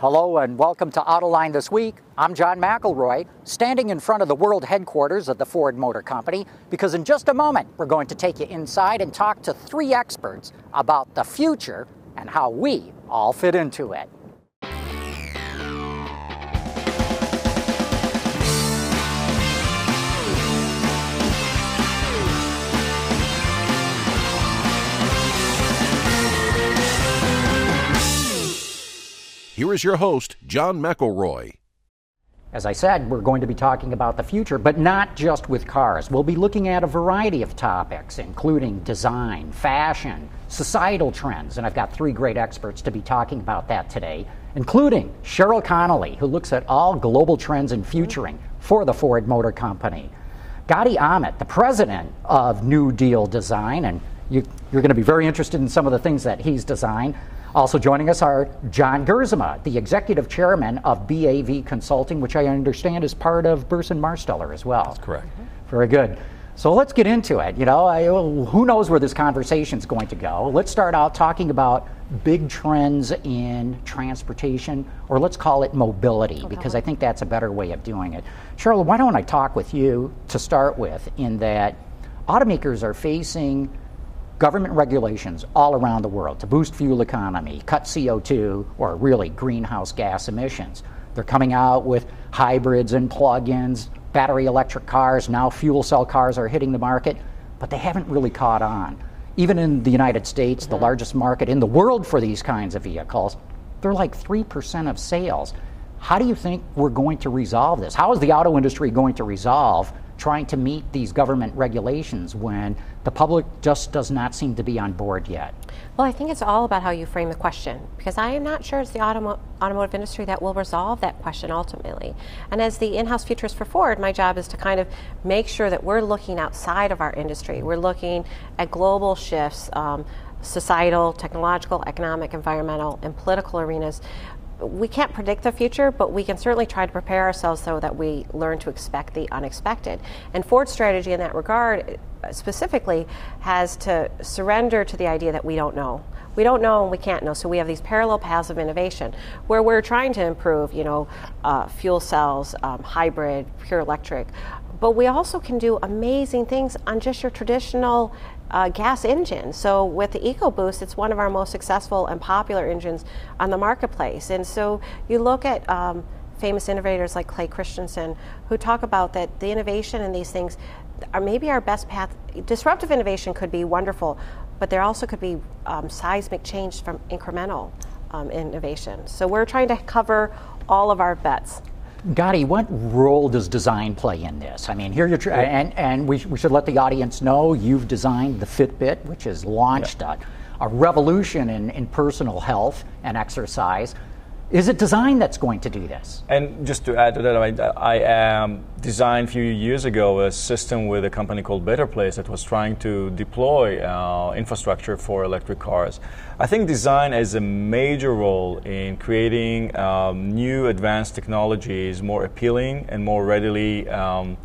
Hello and welcome to Autoline This Week. I'm John McElroy, standing in front of the world headquarters of the Ford Motor Company because in just a moment we're going to take you inside and talk to three experts about the future and how we all fit into it. Here is your host, John McElroy. As I said, we're going to be talking about the future, but not just with cars. We'll be looking at a variety of topics, including design, fashion, societal trends, and I've got three great experts to be talking about that today, including Sheryl Connelly, who looks at all global trends in futuring for the Ford Motor Company. Gadi Amit, the president of New Deal Design, and you, are going to be very interested in some of the things that he's designed. Also joining us are John Gerzema, the executive chairman of BAV Consulting, which I understand is part of Burson Marsteller as well. That's correct. Very good. So let's get into it. You know, I, who knows where this conversation is going to go? Let's start out talking about big trends in transportation, or let's call it mobility, okay. because I think that's a better way of doing it. Sheryl, why don't I talk with you to start with, in that automakers are facing government regulations all around the world to boost fuel economy, cut CO2, or really greenhouse gas emissions. They're coming out with hybrids and plug-ins, battery electric cars, now fuel cell cars are hitting the market, but they haven't really caught on. Even in the United States, the largest market in the world for these kinds of vehicles, they're like 3% of sales. How do you think we're going to resolve this? How is the auto industry going to resolve trying to meet these government regulations when the public just does not seem to be on board yet? Well, I think it's all about how you frame the question because I am not sure it's the automo- automotive industry that will resolve that question ultimately. And as the in house futurist for Ford, my job is to kind of make sure that we're looking outside of our industry. We're looking at global shifts. Um, societal, technological, economic, environmental, and political arenas we can't predict the future, but we can certainly try to prepare ourselves so that we learn to expect the unexpected. And Ford's strategy in that regard specifically has to surrender to the idea that we don't know. We don't know and we can't know. So we have these parallel paths of innovation where we're trying to improve, you know, uh, fuel cells, um, hybrid, pure electric. But we also can do amazing things on just your traditional uh, gas engine. So with the EcoBoost, it's one of our most successful and popular engines on the marketplace. And so you look at um, famous innovators like Clay Christensen who talk about that the innovation in these things are maybe our best path. Disruptive innovation could be wonderful, but there also could be um, seismic change from incremental um, innovation. So we're trying to cover all of our bets. Gadi, what role does design play in this? I mean, here you're, tr- and, and we, sh- we should let the audience know you've designed the Fitbit, which has launched a, a revolution in, in personal health and exercise. Is it design that's going to do this? And just to add to that, I, I um, designed a few years ago a system with a company called Better Place that was trying to deploy uh, infrastructure for electric cars. I think design has a major role in creating um, new advanced technologies more appealing and more readily, um,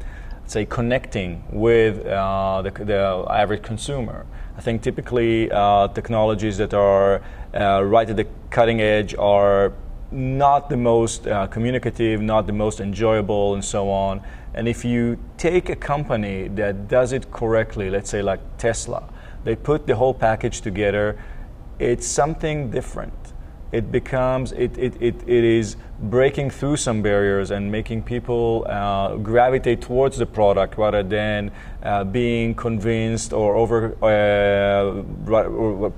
say, connecting with uh, the, the, average consumer. I think typically uh, technologies that are uh, right at the cutting edge are not the most uh, communicative, not the most enjoyable, and so on. And if you take a company that does it correctly, let's say like Tesla, they put the whole package together, it's something different. It becomes, it, it, it, it is breaking through some barriers and making people uh, gravitate towards the product rather than uh, being convinced or over uh,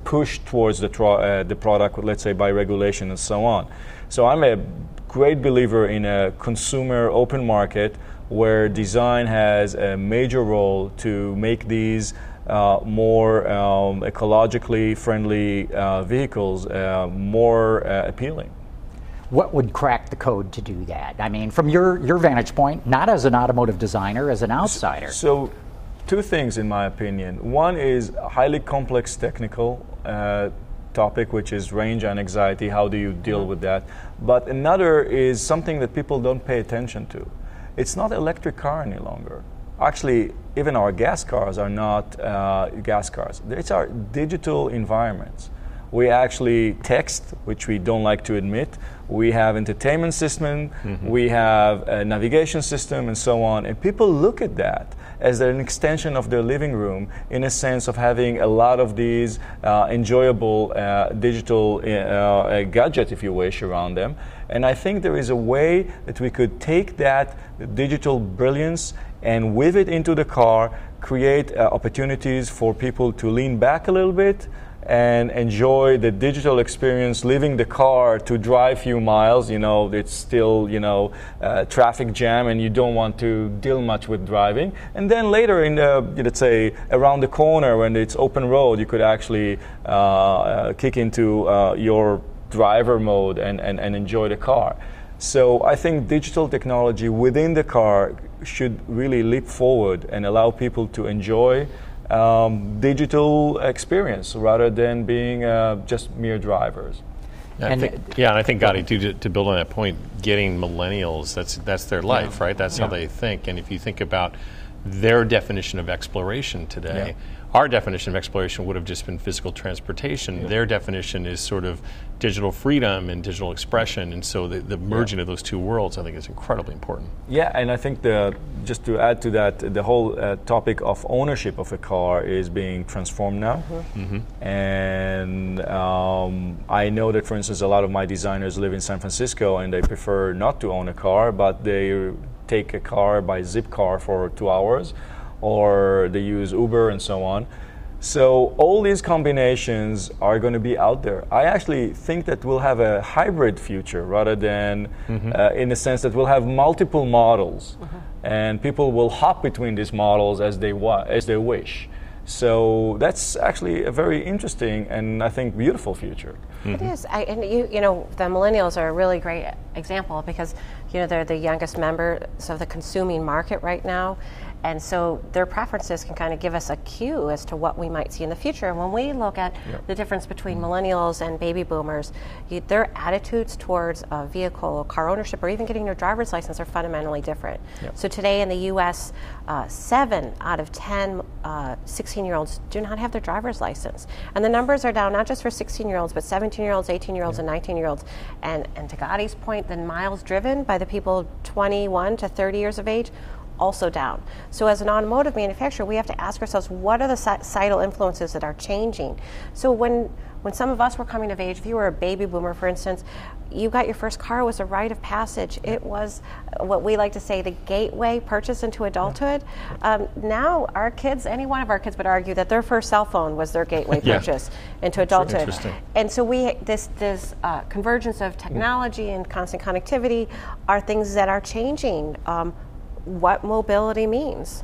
pushed towards the, uh, the product, let's say by regulation and so on. So I'm a great believer in a consumer open market where design has a major role to make these uh, more um, ecologically friendly uh, vehicles uh, more uh, appealing. What would crack the code to do that? I mean, from your, your vantage point, not as an automotive designer, as an outsider. So, two things in my opinion. One is a highly complex technical uh, topic, which is range and anxiety. How do you deal with that? But another is something that people don't pay attention to. It's not electric car any longer. Actually, even our gas cars are not uh, gas cars. It's our digital environments We actually text, which we don't like to admit. We have entertainment system, mm-hmm. we have a navigation system, and so on. And people look at that as an extension of their living room in a sense of having a lot of these uh, enjoyable uh, digital uh, uh gadgets, if you wish, around them. And I think there is a way that we could take that digital brilliance and weave it into the car, create uh, opportunities for people to lean back a little bit and enjoy the digital experience, leaving the car to drive a few miles. You know, it's still, you know, uh, traffic jam and you don't want to deal much with driving. And then later in the, let's say, around the corner when it's open road, you could actually uh, uh, kick into uh, your driver mode and, and, and enjoy the car. So I think digital technology within the car should really leap forward and allow people to enjoy um, digital experience rather than being uh, just mere drivers. Yeah, and think, yeah, and I think Gadi, to, to build on that point, getting millennials, that's that's their life, yeah. right? That's yeah. how they think. And if you think about their definition of exploration today, yeah our definition of exploration would have just been physical transportation. Yeah. Their definition is sort of digital freedom and digital expression, and so the, the merging yeah. of those two worlds, I think, is incredibly important. Yeah, and I think the just to add to that, the whole uh, topic of ownership of a car is being transformed now, mm-hmm. Mm-hmm. and um, I know that, for instance, a lot of my designers live in San Francisco and they prefer not to own a car, but they take a car by Zipcar for two hours or they use Uber and so on. So all these combinations are going to be out there. I actually think that we'll have a hybrid future rather than mm-hmm. uh, in the sense that we'll have multiple models, mm-hmm. and people will hop between these models as they wa- as they wish. So that's actually a very interesting and I think beautiful future. Mm-hmm. It is, I, and you you know the millennials are a really great example because you know they're the youngest members of the consuming market right now and so their preferences can kind of give us a cue as to what we might see in the future. And when we look at yep. the difference between millennials and baby boomers, you, their attitudes towards a vehicle, car ownership, or even getting your driver's license are fundamentally different. Yep. So today in the U.S., uh, seven out of 10 uh, 16 year olds do not have their driver's license. And the numbers are down not just for 16 year olds, but 17 year olds, 18 year olds, yep. and 19 year olds. And, and to Gadi's point, the miles driven by the people 21 to 30 years of age also down. So, as an automotive manufacturer, we have to ask ourselves what are the societal influences that are changing. So, when when some of us were coming of age, if you were a baby boomer, for instance, you got your first car was a rite of passage. It was what we like to say the gateway purchase into adulthood. Um, now, our kids, any one of our kids would argue that their first cell phone was their gateway yeah. purchase into adulthood. And so we this this uh, convergence of technology and constant connectivity are things that are changing. Um, what mobility means.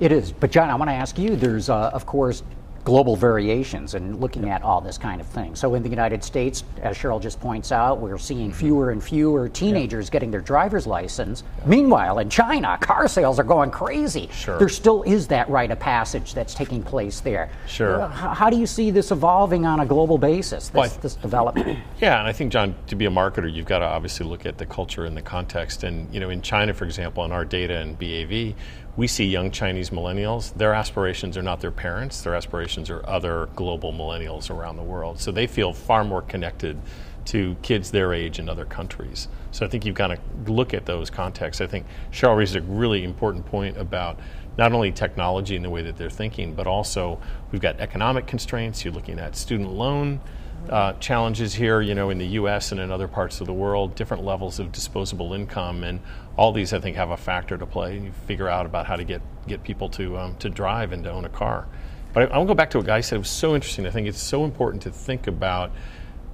It is. But, John, I want to ask you there's, uh, of course, global variations and looking at all this kind of thing. So in the United States, as Sheryl just points out, we're seeing mm-hmm. fewer and fewer teenagers getting their driver's license. Meanwhile, in China, car sales are going crazy. Sure. There still is that rite of passage that's taking place there. Sure. How do you see this evolving on a global basis, this, well, this development? Yeah, and I think, John, to be a marketer, you've got to obviously look at the culture and the context. And, you know, in China, for example, in our data and BAV, we see young Chinese millennials, their aspirations are not their parents, their aspirations are other global millennials around the world. So they feel far more connected to kids their age in other countries. So I think you've got to look at those contexts. I think Sheryl raised a really important point about not only technology and the way that they're thinking, but also we've got economic constraints. You're looking at student loan uh, challenges here, you know, in the U.S. and in other parts of the world, different levels of disposable income, and all these, I think, have a factor to play. You figure out about how to get get people to um, to drive and to own a car. But I, I want to go back to what Guy said. It was so interesting. I think it's so important to think about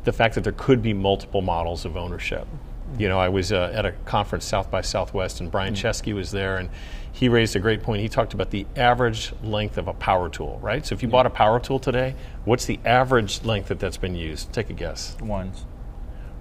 the fact that there could be multiple models of ownership. You know, I was uh, at a conference, South by Southwest, and Brian mm-hmm. Chesky was there, and he raised a great point. He talked about the average length of a power tool, right? So if you bought a power tool today, what's the average length that that's been used? Take a guess. Once.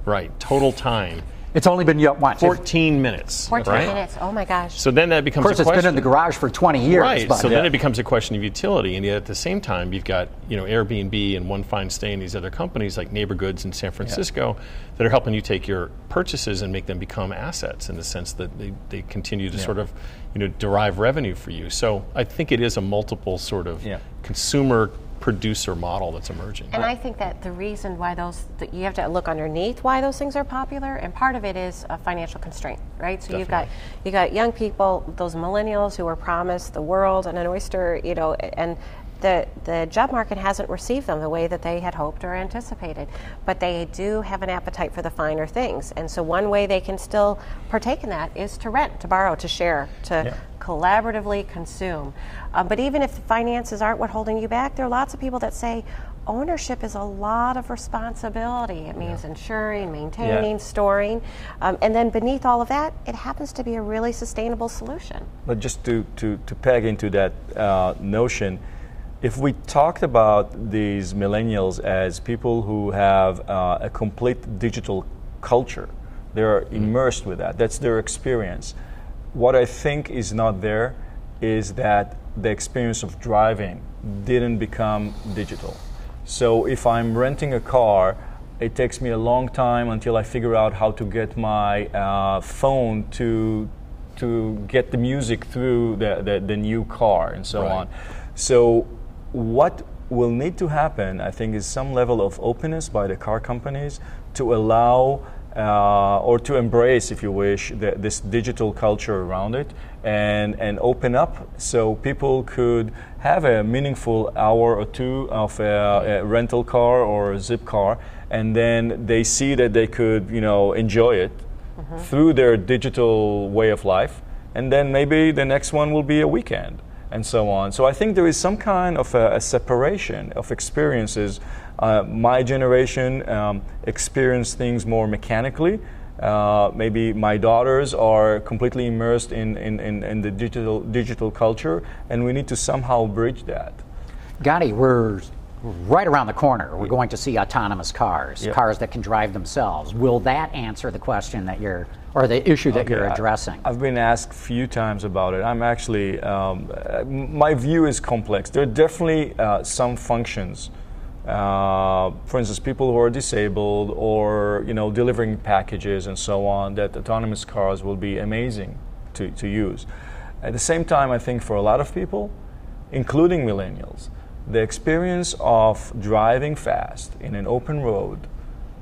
Right. Total time it's only been once. 14 minutes. 14 right? minutes. Oh my gosh. So then that becomes Of course, it's been in the garage for 20 years. Right. so yeah. then it becomes a question of utility. And yet at the same time, you've got you know Airbnb and One Fine Stay and these other companies like Neighbor Goods in San Francisco yeah. that are helping you take your purchases and make them become assets in the sense that they, they continue to yeah. sort of you know derive revenue for you. So I think it is a multiple sort of consumer producer model that's emerging. And I think that the reason why those, that you have to look underneath why those things are popular, and part of it is a financial constraint, right? So you've got Definitely. you got young people, those millennials who were promised the world and an oyster, you know, and the the job market hasn't received them the way that they had hoped or anticipated. But they do have an appetite for the finer things, and so one way they can still partake in that is to rent, to borrow, to share, to Yeah. collaboratively consume. Um, but even if the finances aren't what holding you back, there are lots of people that say ownership is a lot of responsibility. It means insuring, maintaining, storing, um, and then beneath all of that, it happens to be a really sustainable solution. But just to, to, to peg into that uh, notion, if we talked about these millennials as people who have uh, a complete digital culture, they're immersed with that, that's their experience. What I think is not there is that the experience of driving didn't become digital. So if I'm renting a car, it takes me a long time until I figure out how to get my uh, phone to to get the music through the, the, the new car and so Right. on. So what will need to happen, I think, is some level of openness by the car companies to allow uh, or to embrace, if you wish, the, this digital culture around it and, and open up so people could have a meaningful hour or two of a, a rental car or a zip car and then they see that they could, you know, enjoy it through their digital way of life and then maybe the next one will be a weekend and so on. So I think there is some kind of a, a separation of experiences. Uh, my generation um, experienced things more mechanically. Uh, maybe my daughters are completely immersed in, in, in, in the digital, digital culture, and we need to somehow bridge that. Gadi, we're right around the corner. We're going to see autonomous cars, Yeah. cars that can drive themselves. Will that answer the question that you're, or the issue that you're addressing? I've been asked a few times about it. I'm actually, um, my view is complex. There are definitely uh, some functions. Uh, for instance, people who are disabled or you know delivering packages and so on, that autonomous cars will be amazing to, to use. At the same time, I think for a lot of people, including millennials, the experience of driving fast in an open road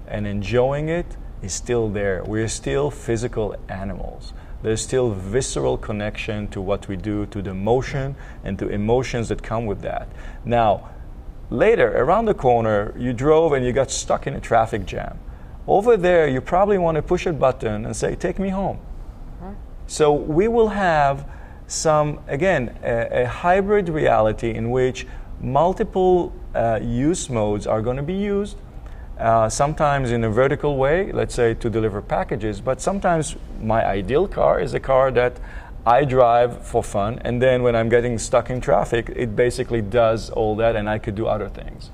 and enjoying it is still there. We're still physical animals. There's still visceral connection to what we do, to the motion and to emotions that come with that. Now, later, around the corner, you drove and you got stuck in a traffic jam. Over there, you probably want to push a button and say, Take me home. So we will have some, again, a, a hybrid reality in which multiple uh, use modes are going to be used. Uh, sometimes in a vertical way, let's say to deliver packages, but sometimes my ideal car is a car that I drive for fun, and then when I'm getting stuck in traffic, it basically does all that, and I could do other things.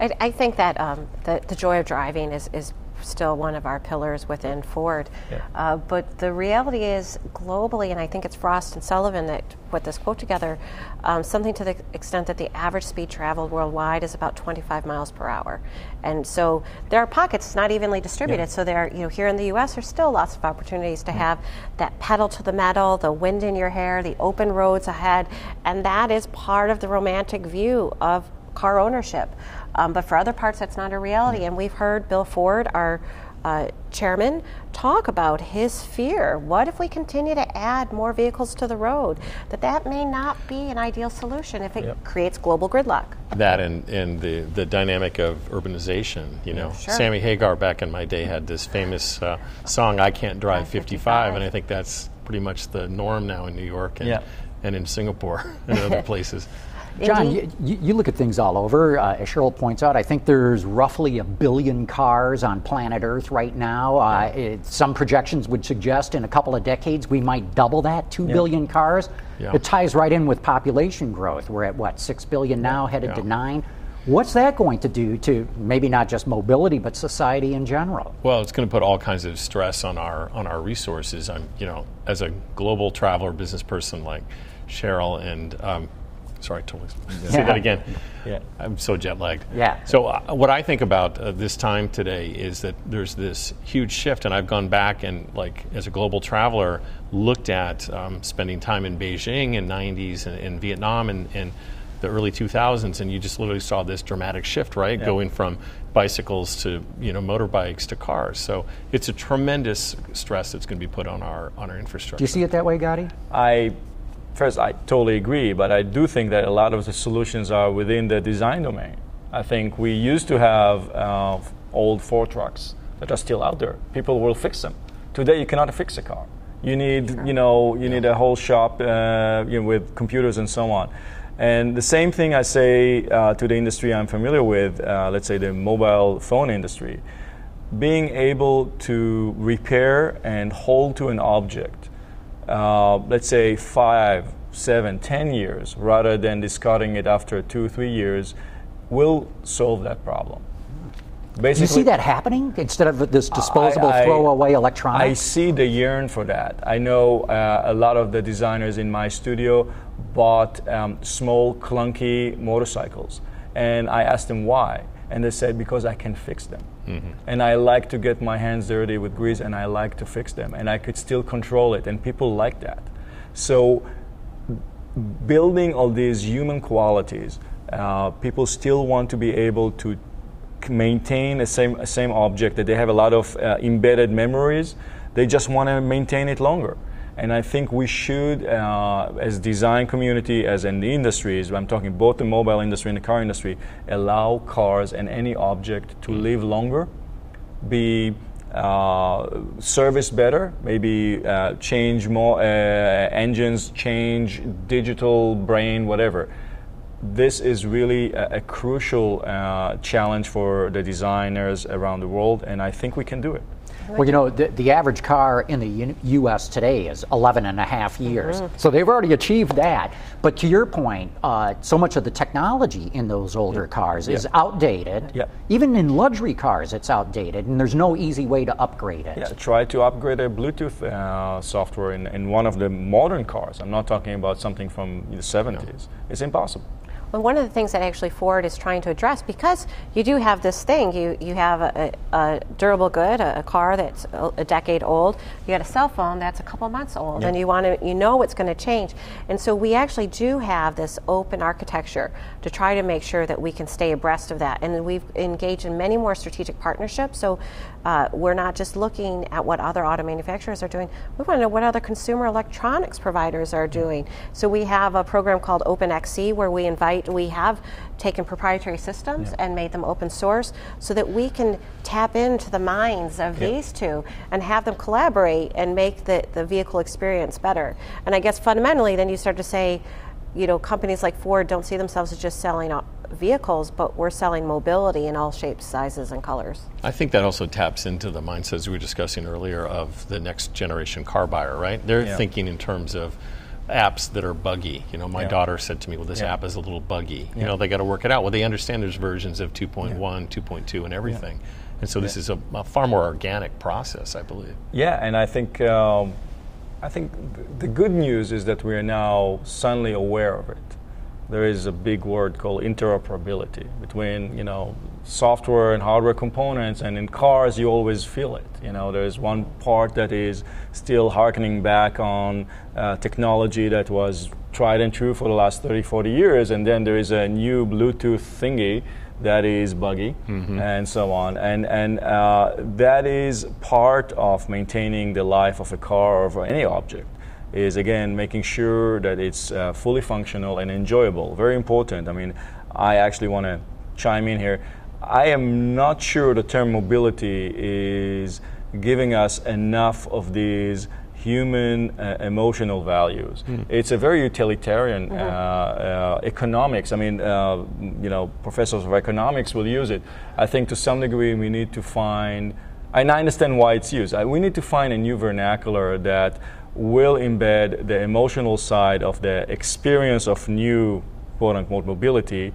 I, I think that um, the, the joy of driving is, is still one of our pillars within Ford. Yeah. Uh, but the reality is, globally, and I think it's Frost and Sullivan that put this quote together, um, something to the extent that the average speed traveled worldwide is about 25 miles per hour. And so there are pockets, it's not evenly distributed. Yeah. So there, you know, here in the U.S., there's still lots of opportunities to have that pedal to the metal, the wind in your hair, the open roads ahead, and that is part of the romantic view of car ownership. Um, but for other parts, that's not a reality. And we've heard Bill Ford, our uh, chairman, talk about his fear. What if we continue to add more vehicles to the road? That that may not be an ideal solution if it Yep. creates global gridlock. that and, and the, the dynamic of urbanization. You know, Sure. Sammy Hagar back in my day had this famous uh, song, I Can't Drive 55, and I think that's pretty much the norm now in New York and, Yeah. and in Singapore and other places. John, you, you, look at things all over. Uh, as Sheryl points out, I think there's roughly a billion cars on planet Earth right now. Uh, it, some projections would suggest in a couple of decades we might double that, two billion cars. Yeah. It ties right in with population growth. We're at what, six billion now, headed to nine? What's that going to do to maybe not just mobility, but society in general? Well, it's going to put all kinds of stress on our on our resources. I'm, you know, as a global traveler, business person like Sheryl, and um, sorry, totally say that again. Yeah. I'm so jet lagged. Yeah. So uh, what I think about uh, this time today is that there's this huge shift, and I've gone back and like as a global traveler looked at um, spending time in Beijing in '90s and in Vietnam and. and the early 2000s, and you just literally saw this dramatic shift, right, going from bicycles to you know motorbikes to cars. So it's a tremendous stress that's going to be put on our on our infrastructure. Do you see it that way, Gadi? I first I totally agree, but I do think that a lot of the solutions are within the design domain. I think we used to have uh, old Ford trucks that are still out there. People will fix them. Today, you cannot fix a car. You need, you know, you need a whole shop uh, you know, with computers and so on. And the same thing I say uh, to the industry I'm familiar with, uh, let's say the mobile phone industry, being able to repair and hold to an object, uh, let's say five, seven, ten years, rather than discarding it after two, three years, will solve that problem. Do you see that happening instead of this disposable I- I- throwaway electronics? I see the yearn for that. I know uh, a lot of the designers in my studio bought um, small, clunky motorcycles. And I asked them why. And they said, because I can fix them. And I like to get my hands dirty with grease and I like to fix them. And I could still control it. And people like that. So building all these human qualities, uh, people still want to be able to maintain the same same object that they have a lot of uh, embedded memories. They just want to maintain it longer. And I think we should, uh, as design community, as in the industries, I'm talking both the mobile industry and the car industry, allow cars and any object to live longer, be uh, service better, maybe uh, change more uh, engines, change digital brain, whatever. This is really a, a crucial uh, challenge for the designers around the world, and I think we can do it. Well, you know, the, the average car in the U- U.S. today is 11 and a half years. So they've already achieved that. But to your point, uh, so much of the technology in those older cars is outdated. Yeah. Even in luxury cars, it's outdated, and there's no easy way to upgrade it. Yeah, try to upgrade a Bluetooth uh, software in, in one of the modern cars. I'm not talking about something from the 70s. It's impossible. Well, one of the things that actually Ford is trying to address, because you do have this thing, you, you have a, a durable good, a, a car that's a, a decade old, you got a cell phone that's a couple months old, and you want to, you know it's going to change. And so we actually do have this open architecture to try to make sure that we can stay abreast of that. And we've engaged in many more strategic partnerships, so uh, we're not just looking at what other auto manufacturers are doing, we want to know what other consumer electronics providers are doing. So we have a program called OpenXC where we invite, we have taken proprietary systems and made them open source so that we can tap into the minds of these two and have them collaborate and make the, the vehicle experience better. And I guess fundamentally, then you start to say, you know, companies like Ford don't see themselves as just selling vehicles, but we're selling mobility in all shapes, sizes, and colors. I think that also taps into the mindsets we were discussing earlier of the next generation car buyer, right? They're Yeah. thinking in terms of apps that are buggy. You know, my Yeah. daughter said to me, "Well, this Yeah. app is a little buggy." You know, they got to work it out. Well, they understand there's versions of 2.1, 2.2, and everything. And so this is a, a far more organic process, I believe. Yeah, and I think um, I think th- the good news is that we are now suddenly aware of it. There is a big word called interoperability between you know software and hardware components, and in cars you always feel it. You know, there's one part that is still harkening back on uh, technology that was tried and true for the last 30, 40 years, and then there is a new Bluetooth thingy that is buggy and so on. And, and uh, that is part of maintaining the life of a car or of any object is again making sure that it's uh, fully functional and enjoyable. Very important. I mean, I actually want to chime in here. I am not sure the term mobility is giving us enough of these human uh, emotional values. It's a very utilitarian uh, uh, economics. I mean, uh, you know, professors of economics will use it. I think to some degree we need to find, and I understand why it's used. I, we need to find a new vernacular that will embed the emotional side of the experience of new quote unquote mobility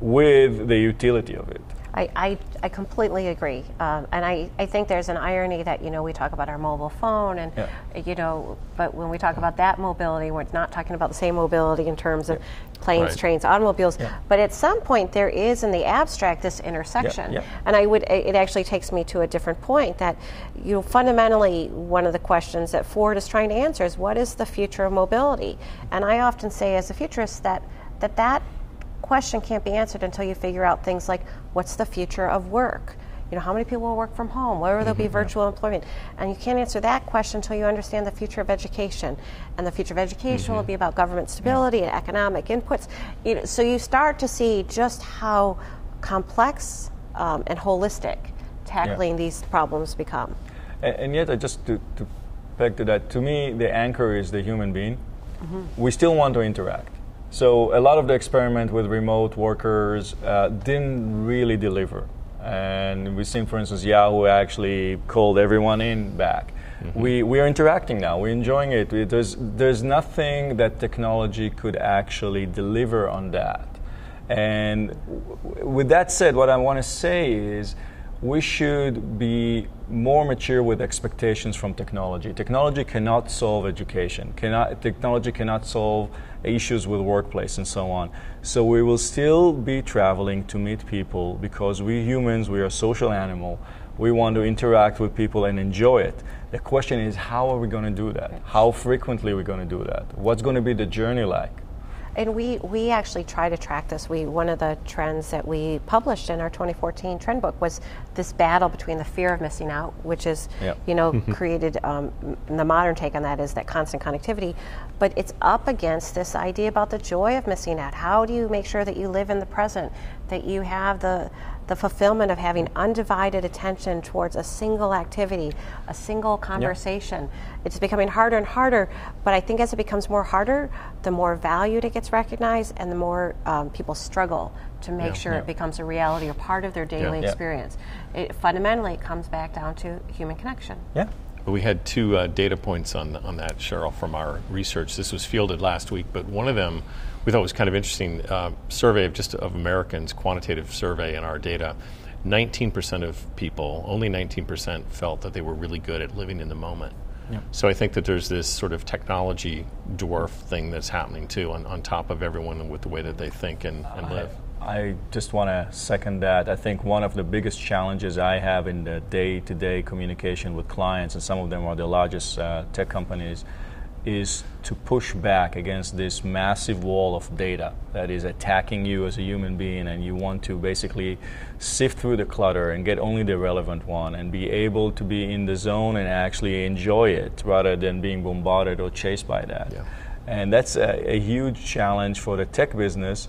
with the utility of it. I, I, I completely agree. Um, and I, I think there's an irony that, you know, we talk about our mobile phone and, Yeah. you know, but when we talk about that mobility, we're not talking about the same mobility in terms of planes, Right. trains, automobiles. But at some point, there is in the abstract this intersection. yeah. And I would, it actually takes me to a different point that, you know, fundamentally, one of the questions that Ford is trying to answer is what is the future of mobility? And I often say, as a futurist, that that, that question can't be answered until you figure out things like what's the future of work? You know, how many people will work from home? Where will there be mm-hmm. virtual employment? And you can't answer that question until you understand the future of education. And the future of education will mm-hmm. be about government stability and economic inputs. You know, so you start to see just how complex um, and holistic tackling these problems become. And, and yet, I just to, to back to that, to me, the anchor is the human being. Mm-hmm. We still want to interact. So a lot of the experiment with remote workers uh, didn't really deliver. And we've seen, for instance, Yahoo actually called everyone in back. We, we are interacting now. We're enjoying it. We- there's, there's nothing that technology could actually deliver on that. And w- with that said, what I want to say is we should be more mature with expectations from technology. Technology cannot solve education. Cannot, technology cannot solve issues with workplace and so on. So we will still be traveling to meet people because we humans, we are social animal. We want to interact with people and enjoy it. The question is, how are we going to do that? How frequently are we going to do that? What's going to be the journey like? And we, we actually try to track this. We one of the trends that we published in our 2014 trend book was this battle between the fear of missing out, which is Yep. you know created um, the modern take on that is that constant connectivity, but it's up against this idea about the joy of missing out. How do you make sure that you live in the present, that you have the the fulfillment of having undivided attention towards a single activity, a single conversation. It's becoming harder and harder, but I think as it becomes more harder, the more valued it gets recognized and the more um, people struggle to make sure it becomes a reality or part of their daily Yeah. experience. It, fundamentally, it comes back down to human connection. Yeah. We had two uh, data points on, on that, Sheryl, from our research. This was fielded last week, but one of them we thought was kind of interesting. Uh, survey of just of Americans, quantitative survey in our data. 19% of people, only 19%, felt that they were really good at living in the moment. So I think that there's this sort of technology dwarf thing that's happening too, on, on top of everyone with the way that they think and, and live. I just want to second that. I think one of the biggest challenges I have in the day to day communication with clients, and some of them are the largest uh, tech companies, is to push back against this massive wall of data that is attacking you as a human being, and you want to basically sift through the clutter and get only the relevant one and be able to be in the zone and actually enjoy it rather than being bombarded or chased by that. Yeah. And that's a, a huge challenge for the tech business.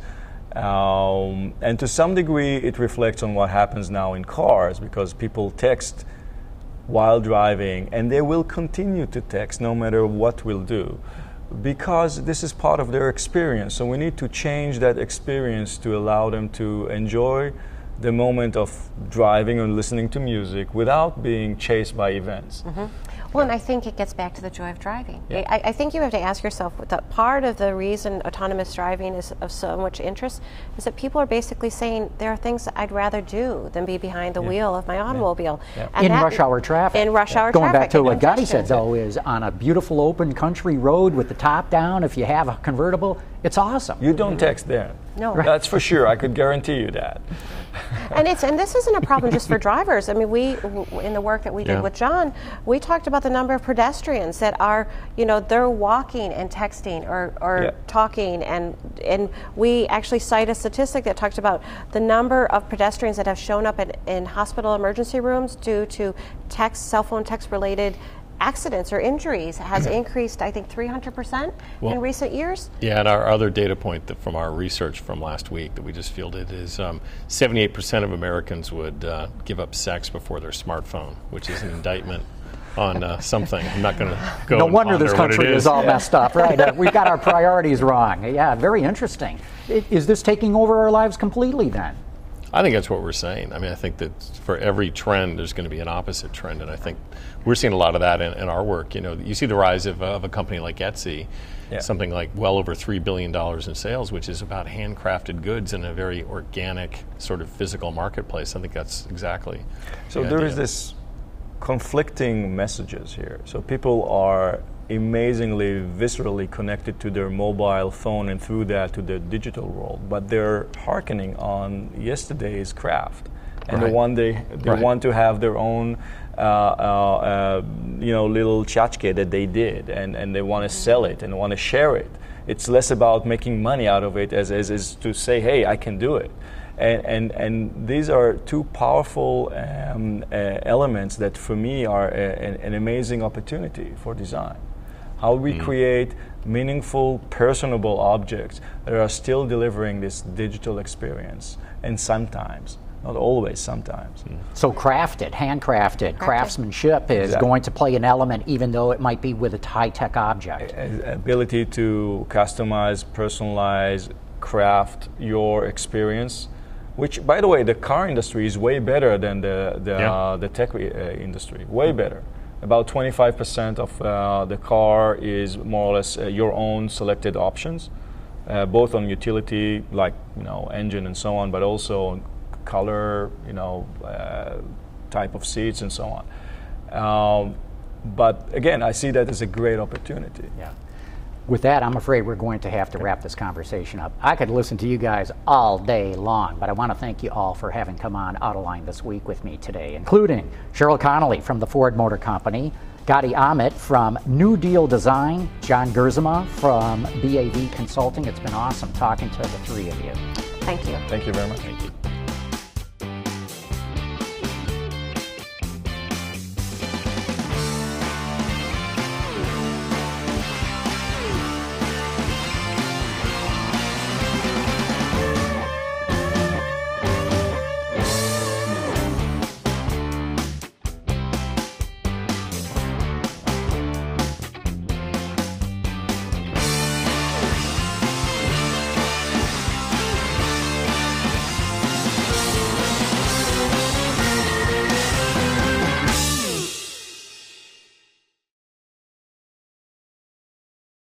Um, and to some degree, it reflects on what happens now in cars because people text while driving, and they will continue to text no matter what we'll do because this is part of their experience. So we need to change that experience to allow them to enjoy the moment of driving and listening to music without being chased by events. Well, and I think it gets back to the joy of driving. Yeah. I, I think you have to ask yourself that part of the reason autonomous driving is of so much interest is that people are basically saying there are things that I'd rather do than be behind the wheel of my automobile. Yeah. And in that- rush hour traffic. In rush hour Going traffic. back to what Gadi said, though, is on a beautiful open country road with the top down, if you have a convertible, it's awesome. You don't text there. No. That's for sure. I could guarantee you that. and it's and this isn't a problem just for drivers. I mean, we w- in the work that we did Yeah. with John, we talked about the number of pedestrians that are, you know, they're walking and texting or, or Yeah. talking, and and we actually cite a statistic that talks about the number of pedestrians that have shown up at, in hospital emergency rooms due to text, cell phone text related accidents or injuries has increased, I think, 300% Well- in recent years. Yeah, and our other data point that from our research from last week that we just fielded is um, 78% of Americans would uh, give up sex before their smartphone, which is an indictment on uh, something. I'm not going to go. No wonder this country is. is all messed up, right? Uh, We've got our priorities wrong. Yeah, very interesting. Is this taking over our lives completely then? I think that's what we're saying. I mean, I think that for every trend, there's going to be an opposite trend, and I think we're seeing a lot of that in, in our work. You know, you see the rise of, of a company like Etsy, Yeah. something like well over three billion dollars in sales, which is about handcrafted goods in a very organic sort of physical marketplace. I think that's exactly. So the there is this conflicting messages here. So people are amazingly viscerally connected to their mobile phone and through that to the digital world, but they're hearkening on yesterday's craft. And Right. they want they, they Right. want to have their own you know little tchotchke that they did and, and they want to sell it and want to share it. It's less about making money out of it as, as, as to say, hey, I can do it. And, and, and these are two powerful um, uh, elements that for me are a, an, an amazing opportunity for design. How we Mm. create meaningful, personable objects that are still delivering this digital experience, and sometimes, not always, sometimes. So crafted, handcrafted, craftsmanship is Exactly. going to play an element even though it might be with a high-tech object. A- ability to customize, personalize, craft your experience. Which, by the way, the car industry is way better than the the, Yeah. uh, the tech uh, industry. Way better. About 25% of uh, the car is more or less uh, your own selected options, uh, both on utility, like you know engine and so on, but also on color, you know, uh, type of seats and so on. Um, but again, I see that as a great opportunity. Yeah. With that, I'm afraid we're going to have to wrap this conversation up. I could listen to you guys all day long, but I want to thank you all for having come on Autoline this week with me today, including Sheryl Connelly from the Ford Motor Company, Gadi Amit from New Deal Design, John Gerzema from BAV Consulting. It's been awesome talking to the three of you. Thank you. Thank you very much. Thank you.